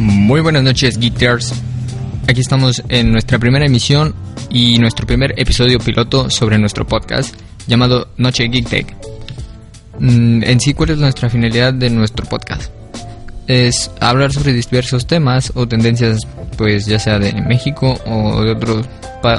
Muy buenas noches, Geekers. Aquí estamos en nuestra primera emisión y nuestro primer episodio piloto sobre nuestro podcast llamado Noche Geek Tech. Mm, en sí, ¿cuál es nuestra finalidad de nuestro podcast? Es hablar sobre diversos temas o tendencias, pues ya sea de México o de otros,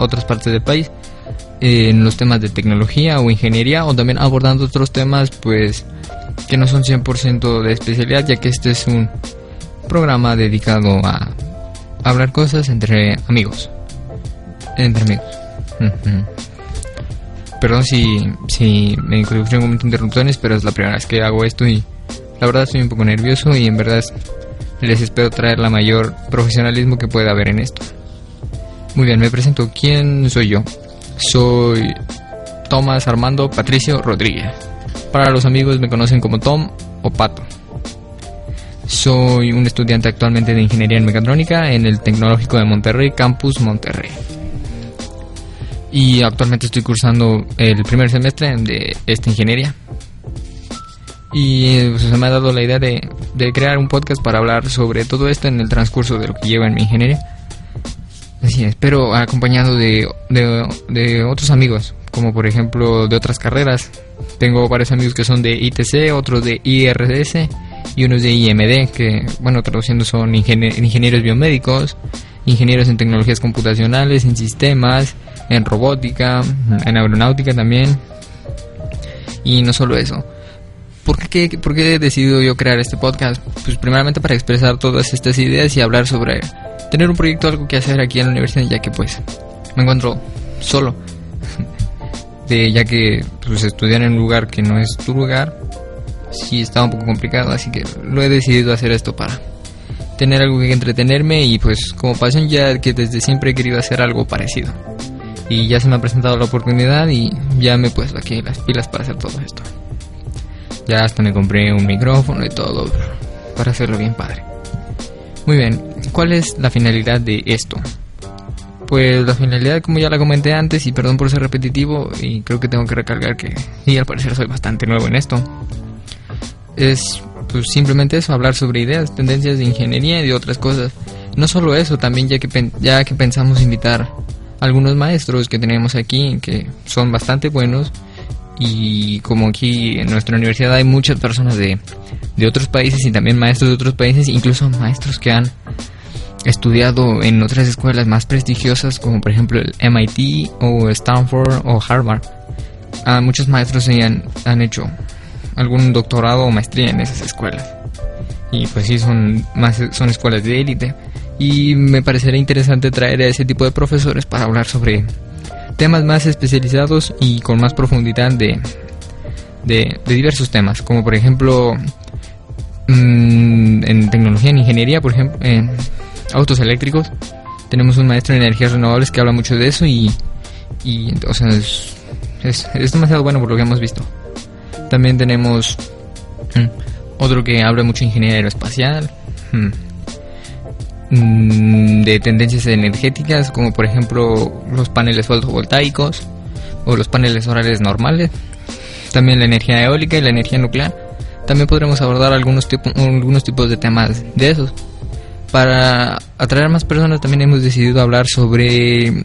otras partes del país, en los temas de tecnología o ingeniería o también abordando otros temas, pues que no son 100% de especialidad, ya que este es un programa dedicado a hablar cosas entre amigos. Entre amigos. Perdón si, si me introducción con interrupciones, pero es la primera vez que hago esto y la verdad estoy un poco nervioso y en verdad les espero traer la mayor profesionalismo que pueda haber en esto. Muy bien, me presento. ¿Quién soy yo? Soy Tomás Armando Patricio Rodríguez. Para los amigos me conocen como Tom o Pato. Soy un estudiante actualmente de Ingeniería en Mecatrónica en el Tecnológico de Monterrey, Campus Monterrey. Y actualmente estoy cursando el primer semestre de esta ingeniería. Y pues, se me ha dado la idea de, crear un podcast para hablar sobre todo esto en el transcurso de lo que lleva en mi ingeniería. Así es, pero acompañado de, de otros amigos, como por ejemplo de otras carreras. Tengo varios amigos que son de ITC, otros de IRS y unos de IMD, que, bueno, traduciendo son ingenieros biomédicos, ingenieros en tecnologías computacionales, en sistemas, en robótica, en aeronáutica también. Y no solo eso. ¿Por qué, ¿Por qué he decidido yo crear este podcast? Pues primeramente para expresar todas estas ideas y hablar sobre tener un proyecto, algo que hacer aquí en la universidad, ya que pues me encuentro solo. Ya que pues estudiar en un lugar que no es tu lugar, sí estaba un poco complicado, así que lo he decidido hacer esto para tener algo que entretenerme y pues como pasión ya que desde siempre he querido hacer algo parecido. Y ya se me ha presentado la oportunidad y ya me he puesto aquí las pilas para hacer todo esto. Ya hasta me compré un micrófono y todo para hacerlo bien padre. Muy bien, ¿cuál es la finalidad de esto? Pues la finalidad, como ya la comenté antes, y perdón por ser repetitivo, y creo que tengo que recargar que, y al parecer soy bastante nuevo en esto, es pues simplemente eso, hablar sobre ideas, tendencias de ingeniería y de otras cosas. No solo eso, también ya que, ya que pensamos invitar a algunos maestros que tenemos aquí, que son bastante buenos, y como aquí en nuestra universidad hay muchas personas de, de otros países y también maestros de otros países, incluso maestros que han estudiado en otras escuelas más prestigiosas como por ejemplo el MIT o Stanford o Harvard. Ah, muchos maestros han, hecho algún doctorado o maestría en esas escuelas. Y pues sí, son, más, son escuelas de élite. Y me parecería interesante traer a ese tipo de profesores para hablar sobre temas más especializados y con más profundidad de, de, diversos temas, como por ejemplo mm, en tecnología, en ingeniería, por ejemplo, en autos eléctricos. Tenemos un maestro en energías renovables que habla mucho de eso y, y o sea, es, es demasiado bueno por lo que hemos visto. También tenemos mm, otro que habla mucho de ingeniería aeroespacial, mm, mm, de tendencias energéticas, como por ejemplo los paneles fotovoltaicos o los paneles solares normales. También la energía eólica y la energía nuclear. También podremos abordar algunos, algunos tipos de temas de esos. Para atraer más personas también hemos decidido hablar sobre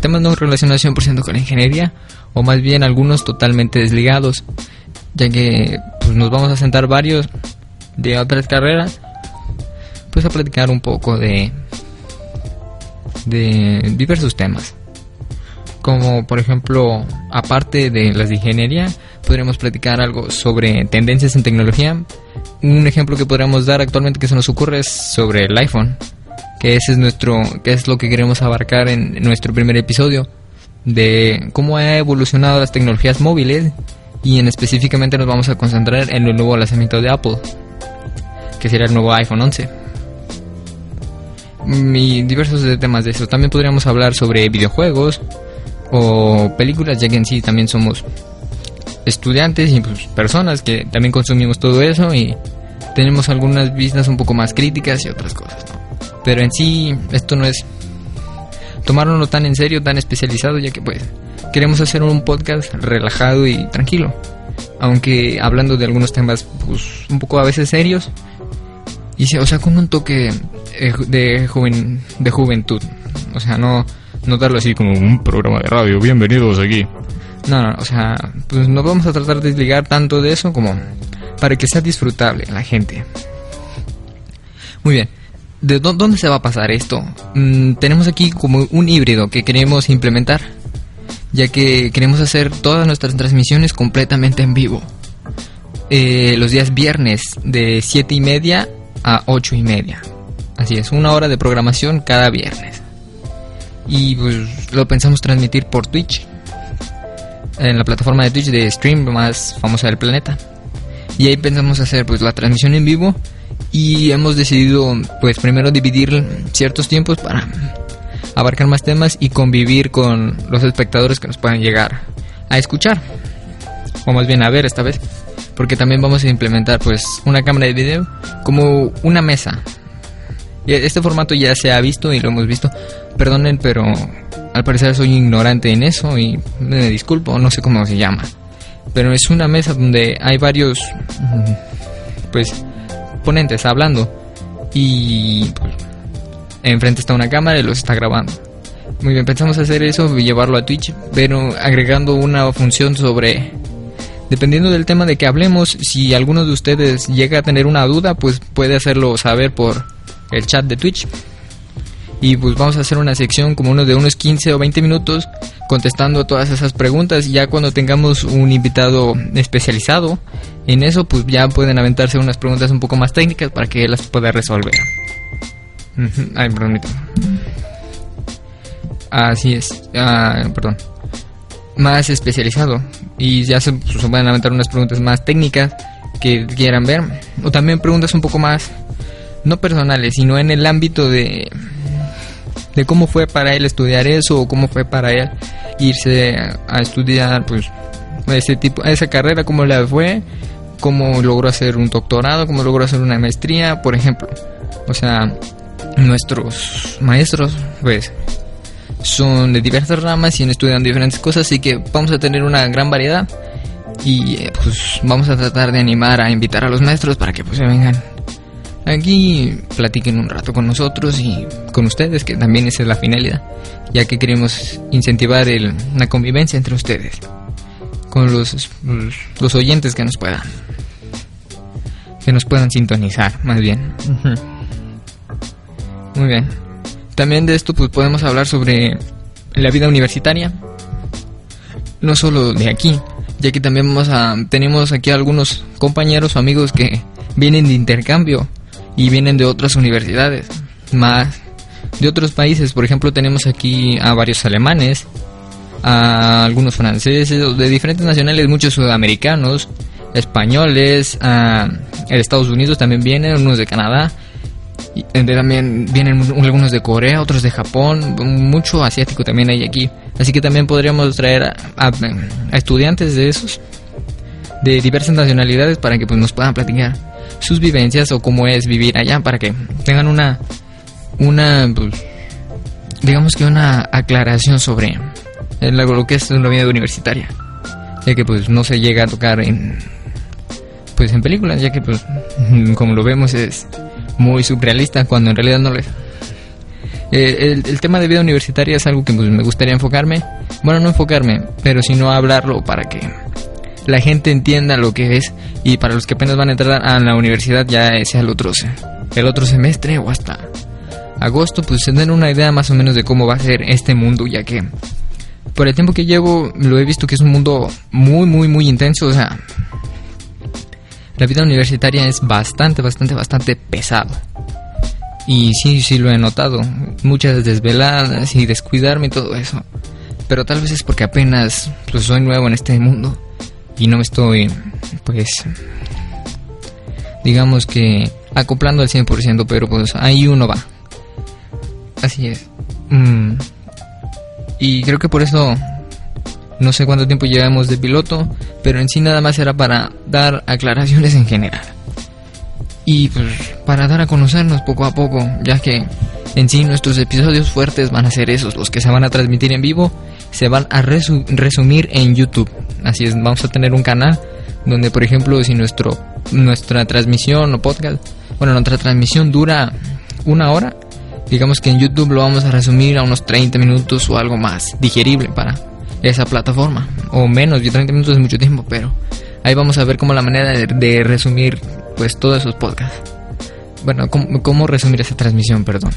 temas no relacionados 100% con la ingeniería o más bien algunos totalmente desligados ya que pues, nos vamos a sentar varios de otras carreras, pues a platicar un poco de, de diversos temas. Como por ejemplo, aparte de las de ingeniería, podríamos platicar algo sobre tendencias en tecnología. Un ejemplo que podríamos dar actualmente que se nos ocurre es sobre el iPhone, que ese es nuestro, que es lo que queremos abarcar en nuestro primer episodio de cómo ha evolucionado las tecnologías móviles y en específicamente nos vamos a concentrar en el nuevo lanzamiento de Apple, que será el nuevo iPhone 11. Y diversos temas de eso. También podríamos hablar sobre videojuegos o películas, ya que en sí también somos estudiantes y pues, personas que también consumimos todo eso y tenemos algunas vistas un poco más críticas y otras cosas. Pero en sí esto no es tomarlo tan en serio, tan especializado, ya que pues queremos hacer un podcast relajado y tranquilo. Aunque hablando de algunos temas pues, un poco a veces serios. Y o sea, con un toque eh, de, joven, de juventud. O sea, no, no darlo así como un programa de radio, bienvenidos aquí. No, no, o sea, pues no vamos a tratar de desligar tanto de eso como para que sea disfrutable la gente. Muy bien. ¿De dónde se va a pasar esto? Mm, tenemos aquí como un híbrido que queremos implementar, ya que queremos hacer todas nuestras transmisiones completamente en vivo. Eh, los días viernes de 7 y media a 8 y media. Así es, una hora de programación cada viernes. Y pues lo pensamos transmitir por Twitch, en la plataforma de Twitch de stream más famosa del planeta. Y ahí pensamos hacer pues la transmisión en vivo. Y hemos decidido pues primero dividir ciertos tiempos para abarcar más temas y convivir con los espectadores que nos puedan llegar a escuchar. O más bien a ver esta vez. Porque también vamos a implementar pues una cámara de video como una mesa. Este formato ya se ha visto y lo hemos visto. Perdonen pero al parecer soy ignorante en eso y me disculpo no sé cómo se llama pero es una mesa donde hay varios mm, pues ponentes hablando y pues, enfrente está una cámara y los está grabando. Muy bien, pensamos hacer eso y llevarlo a Twitch, pero agregando una función sobre dependiendo del tema de que hablemos, si alguno de ustedes llega a tener una duda, pues puede hacerlo saber por el chat de Twitch. Y pues vamos a hacer una sección como uno de unos 15 o 20 minutos contestando todas esas preguntas. Y ya cuando tengamos un invitado especializado en eso, pues ya pueden aventarse unas preguntas un poco más técnicas para que él las pueda resolver. Ay, perdón. Así es. Ah, perdón. Más especializado. Y ya pues, se pueden aventar unas preguntas más técnicas que quieran ver. O también preguntas un poco más, no personales, sino en el ámbito de de cómo fue para él estudiar eso o cómo fue para él irse a estudiar pues ese tipo esa carrera cómo le fue cómo logró hacer un doctorado cómo logró hacer una maestría por ejemplo. O sea nuestros maestros pues son de diversas ramas y estudian diferentes cosas así que vamos a tener una gran variedad y pues vamos a tratar de animar a invitar a los maestros para que pues se vengan aquí platiquen un rato con nosotros y con ustedes, que también esa es la finalidad, ya que queremos incentivar el, la convivencia entre ustedes, con los, los, oyentes que nos puedan, que nos puedan sintonizar, más bien. Muy bien. También de esto pues podemos hablar sobre la vida universitaria, no solo de aquí, ya que también vamos a tenemos aquí algunos compañeros o amigos que vienen de intercambio y vienen de otras universidades, más de otros países. Por ejemplo, tenemos aquí a varios alemanes, a algunos franceses, de diferentes nacionales, muchos sudamericanos, españoles, a Estados Unidos también vienen, unos de Canadá. Y también vienen algunos de Corea, otros de Japón, mucho asiático también hay aquí. Así que también podríamos traer a, a estudiantes de esos, de diversas nacionalidades, para que pues, nos puedan platicar sus vivencias o cómo es vivir allá para que tengan una una pues, digamos que una aclaración sobre lo que es la vida universitaria. Ya que pues no se llega a tocar en pues en películas ya que pues como lo vemos es muy surrealista cuando en realidad no lo es. Eh, el, el, tema de vida universitaria es algo que pues, me gustaría enfocarme. Bueno no enfocarme pero sino hablarlo para que la gente entienda lo que es y para los que apenas van a entrar a la universidad ya sea el otro, el otro semestre o hasta agosto, pues den una idea más o menos de cómo va a ser este mundo, ya que por el tiempo que llevo lo he visto que es un mundo muy, muy, muy intenso, o sea, la vida universitaria es bastante, bastante, bastante pesado. Y sí, sí lo he notado, muchas desveladas y descuidarme y todo eso. Pero tal vez es porque apenas pues, soy nuevo en este mundo y no me estoy, pues, digamos que acoplando al 100%, pero pues ahí uno va. Así es. Mm. Y creo que por eso no sé cuánto tiempo llevamos de piloto, pero en sí nada más era para dar aclaraciones en general. Y pues para dar a conocernos poco a poco, ya que en sí nuestros episodios fuertes van a ser esos, los que se van a transmitir en vivo, se van a resumir en YouTube. Así es, vamos a tener un canal donde, por ejemplo, si nuestro nuestra transmisión o podcast bueno, nuestra transmisión dura una hora. Digamos que en YouTube lo vamos a resumir a unos 30 minutos o algo más digerible para esa plataforma. O menos, yo 30 minutos es mucho tiempo, pero ahí vamos a ver cómo la manera de, resumir pues todos esos podcasts. Bueno, cómo, cómo resumir esa transmisión, perdón.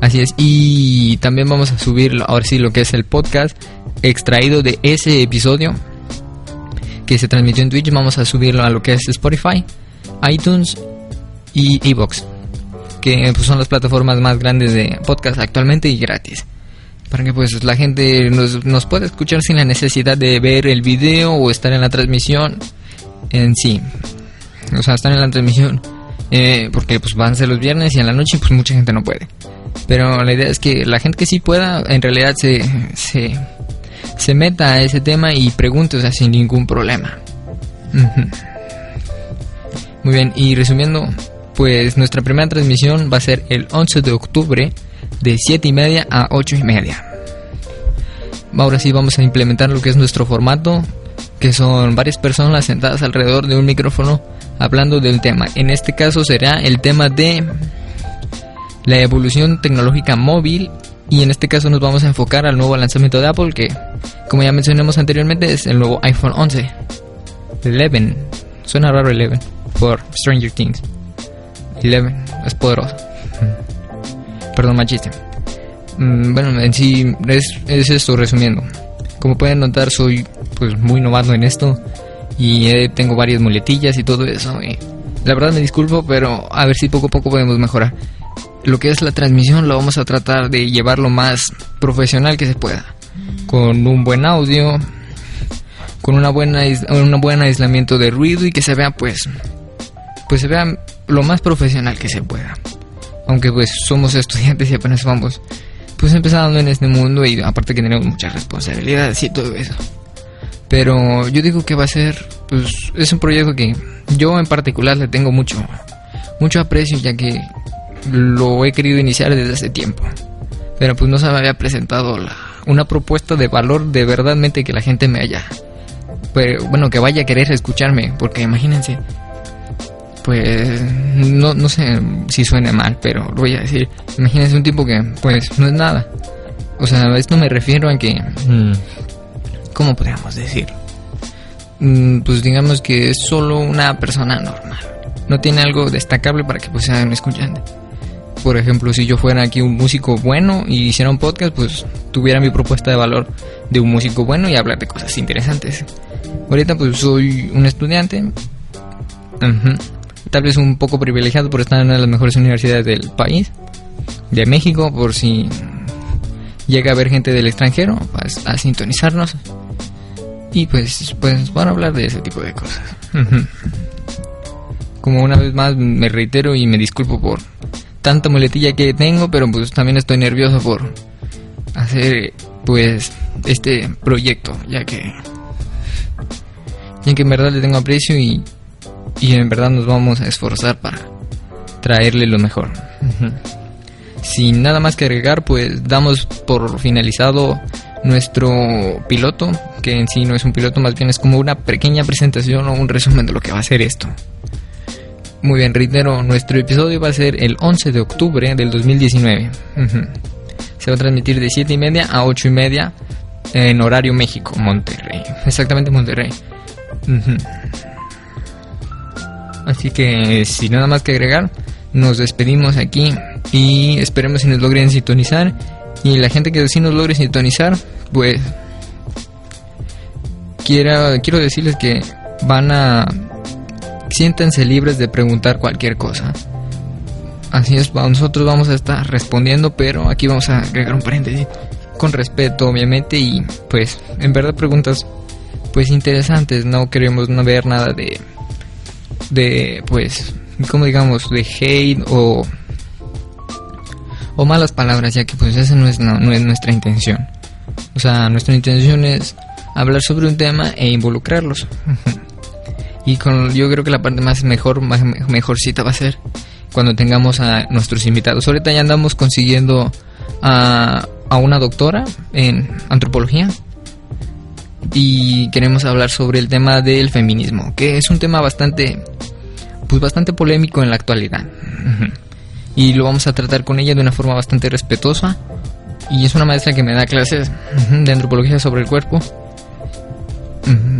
Así es, y también vamos a subir ahora sí lo que es el podcast extraído de ese episodio que se transmitió en Twitch. Vamos a subirlo a lo que es Spotify, iTunes y Evox, que pues, son las plataformas más grandes de podcast actualmente y gratis. Para que pues la gente nos, nos pueda escuchar sin la necesidad de ver el video o estar en la transmisión en sí. O sea, estar en la transmisión eh, porque pues van a ser los viernes y en la noche pues mucha gente no puede. Pero la idea es que la gente que sí pueda, en realidad se, se, se meta a ese tema y pregunte, sin ningún problema. Muy bien, y resumiendo, pues nuestra primera transmisión va a ser el 11 de octubre de 7 y media a 8 y media. Ahora sí vamos a implementar lo que es nuestro formato, que son varias personas sentadas alrededor de un micrófono hablando del tema. En este caso será el tema de la evolución tecnológica móvil y en este caso nos vamos a enfocar al nuevo lanzamiento de Apple que como ya mencionamos anteriormente es el nuevo iPhone 11 11 suena raro 11 por Stranger Things. 11 es poderoso. Perdón machista. Mm, bueno en sí es, es esto resumiendo. Como pueden notar soy pues muy novato en esto y eh, tengo varias muletillas y todo eso y la verdad me disculpo pero a ver si poco a poco podemos mejorar lo que es la transmisión lo vamos a tratar de llevar lo más profesional que se pueda. Con un buen audio, con una buena un buen aislamiento de ruido y que se vea pues pues se vea lo más profesional que se pueda. Aunque pues somos estudiantes y apenas vamos pues empezando en este mundo y aparte que tenemos muchas responsabilidades y todo eso. Pero yo digo que va a ser pues es un proyecto que yo en particular le tengo mucho mucho aprecio ya que lo he querido iniciar desde hace tiempo. Pero pues no se me había presentado la, una propuesta de valor de verdadmente que la gente me haya. Pero bueno, que vaya a querer escucharme. Porque imagínense. Pues no, no sé si suene mal, pero lo voy a decir. Imagínense un tipo que pues no es nada. O sea, a esto me refiero a que... Mm, ¿Cómo podríamos decir? Mm, pues digamos que es solo una persona normal. No tiene algo destacable para que pues sea un escuchante por ejemplo, si yo fuera aquí un músico bueno y hiciera un podcast, pues tuviera mi propuesta de valor de un músico bueno y hablar de cosas interesantes. Ahorita pues soy un estudiante, tal vez un poco privilegiado por estar en una de las mejores universidades del país, de México, por si llega a haber gente del extranjero pues, a sintonizarnos. Y pues, pues van a hablar de ese tipo de cosas. Como una vez más me reitero y me disculpo por tanta muletilla que tengo, pero pues también estoy nervioso por hacer pues este proyecto, ya que ya que en verdad le tengo aprecio y, y en verdad nos vamos a esforzar para traerle lo mejor. Sin nada más que agregar, pues damos por finalizado nuestro piloto, que en sí no es un piloto, más bien es como una pequeña presentación o un resumen de lo que va a ser esto. Muy bien, reitero, nuestro episodio va a ser el 11 de octubre del 2019. Se va a transmitir de 7 y media a 8 y media en horario México, Monterrey. Exactamente Monterrey. Así que sin nada más que agregar, nos despedimos aquí y esperemos si nos logren sintonizar. Y la gente que sí nos logre sintonizar, pues quiera, quiero decirles que van a siéntense libres de preguntar cualquier cosa. Así es, nosotros vamos a estar respondiendo, pero aquí vamos a agregar un paréntesis con respeto, obviamente, y pues en verdad preguntas pues interesantes, no queremos no ver nada de de pues como digamos de hate o o malas palabras, ya que pues esa no es no es nuestra intención. O sea, nuestra intención es hablar sobre un tema e involucrarlos. Y con, yo creo que la parte más mejor, más mejorcita va a ser cuando tengamos a nuestros invitados. Ahorita ya andamos consiguiendo a, a una doctora en antropología y queremos hablar sobre el tema del feminismo, que es un tema bastante pues bastante polémico en la actualidad. Y lo vamos a tratar con ella de una forma bastante respetuosa. Y es una maestra que me da clases de antropología sobre el cuerpo.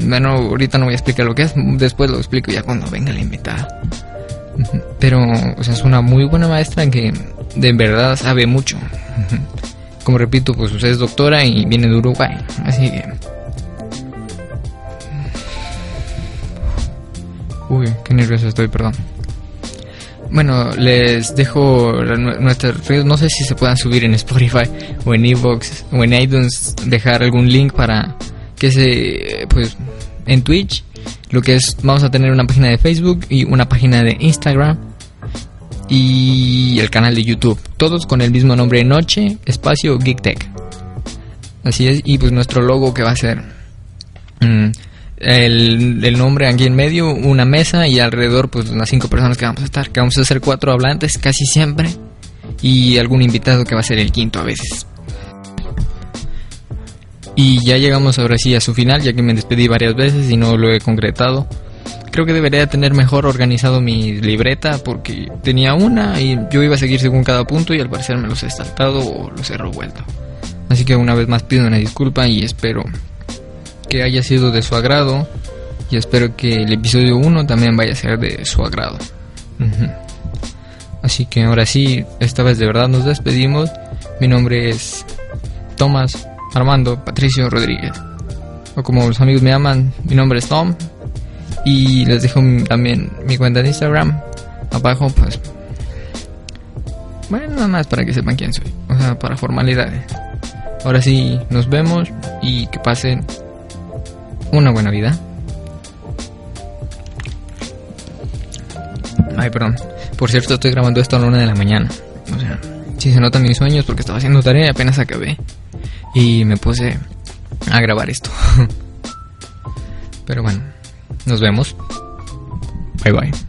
Bueno, ahorita no voy a explicar lo que es, después lo explico ya cuando venga la invitada. Pero, o sea, es una muy buena maestra que de verdad sabe mucho. Como repito, pues usted es doctora y viene de Uruguay. Así que... Uy, qué nervioso estoy, perdón. Bueno, les dejo nuestras redes, no sé si se puedan subir en Spotify o en Evox o en iTunes, dejar algún link para que se, pues, en Twitch, lo que es, vamos a tener una página de Facebook y una página de Instagram y el canal de YouTube, todos con el mismo nombre Noche, espacio Geek Tech. Así es, y pues nuestro logo que va a ser mm, el, el, nombre aquí en medio, una mesa y alrededor pues las cinco personas que vamos a estar, que vamos a ser cuatro hablantes casi siempre y algún invitado que va a ser el quinto a veces. Y ya llegamos ahora sí a su final, ya que me despedí varias veces y no lo he concretado. Creo que debería tener mejor organizado mi libreta porque tenía una y yo iba a seguir según cada punto y al parecer me los he saltado o los he revuelto. Así que una vez más pido una disculpa y espero que haya sido de su agrado y espero que el episodio 1 también vaya a ser de su agrado. Así que ahora sí, esta vez de verdad nos despedimos. Mi nombre es Tomás Armando Patricio Rodríguez. O como los amigos me llaman, mi nombre es Tom. Y les dejo también mi cuenta de Instagram. Abajo, pues. Bueno, nada más para que sepan quién soy. O sea, para formalidades. Ahora sí, nos vemos y que pasen una buena vida. Ay, perdón. Por cierto, estoy grabando esto a la una de la mañana. O sea, si se notan mis sueños porque estaba haciendo tarea y apenas acabé y me puse a grabar esto. Pero bueno, nos vemos. Bye bye.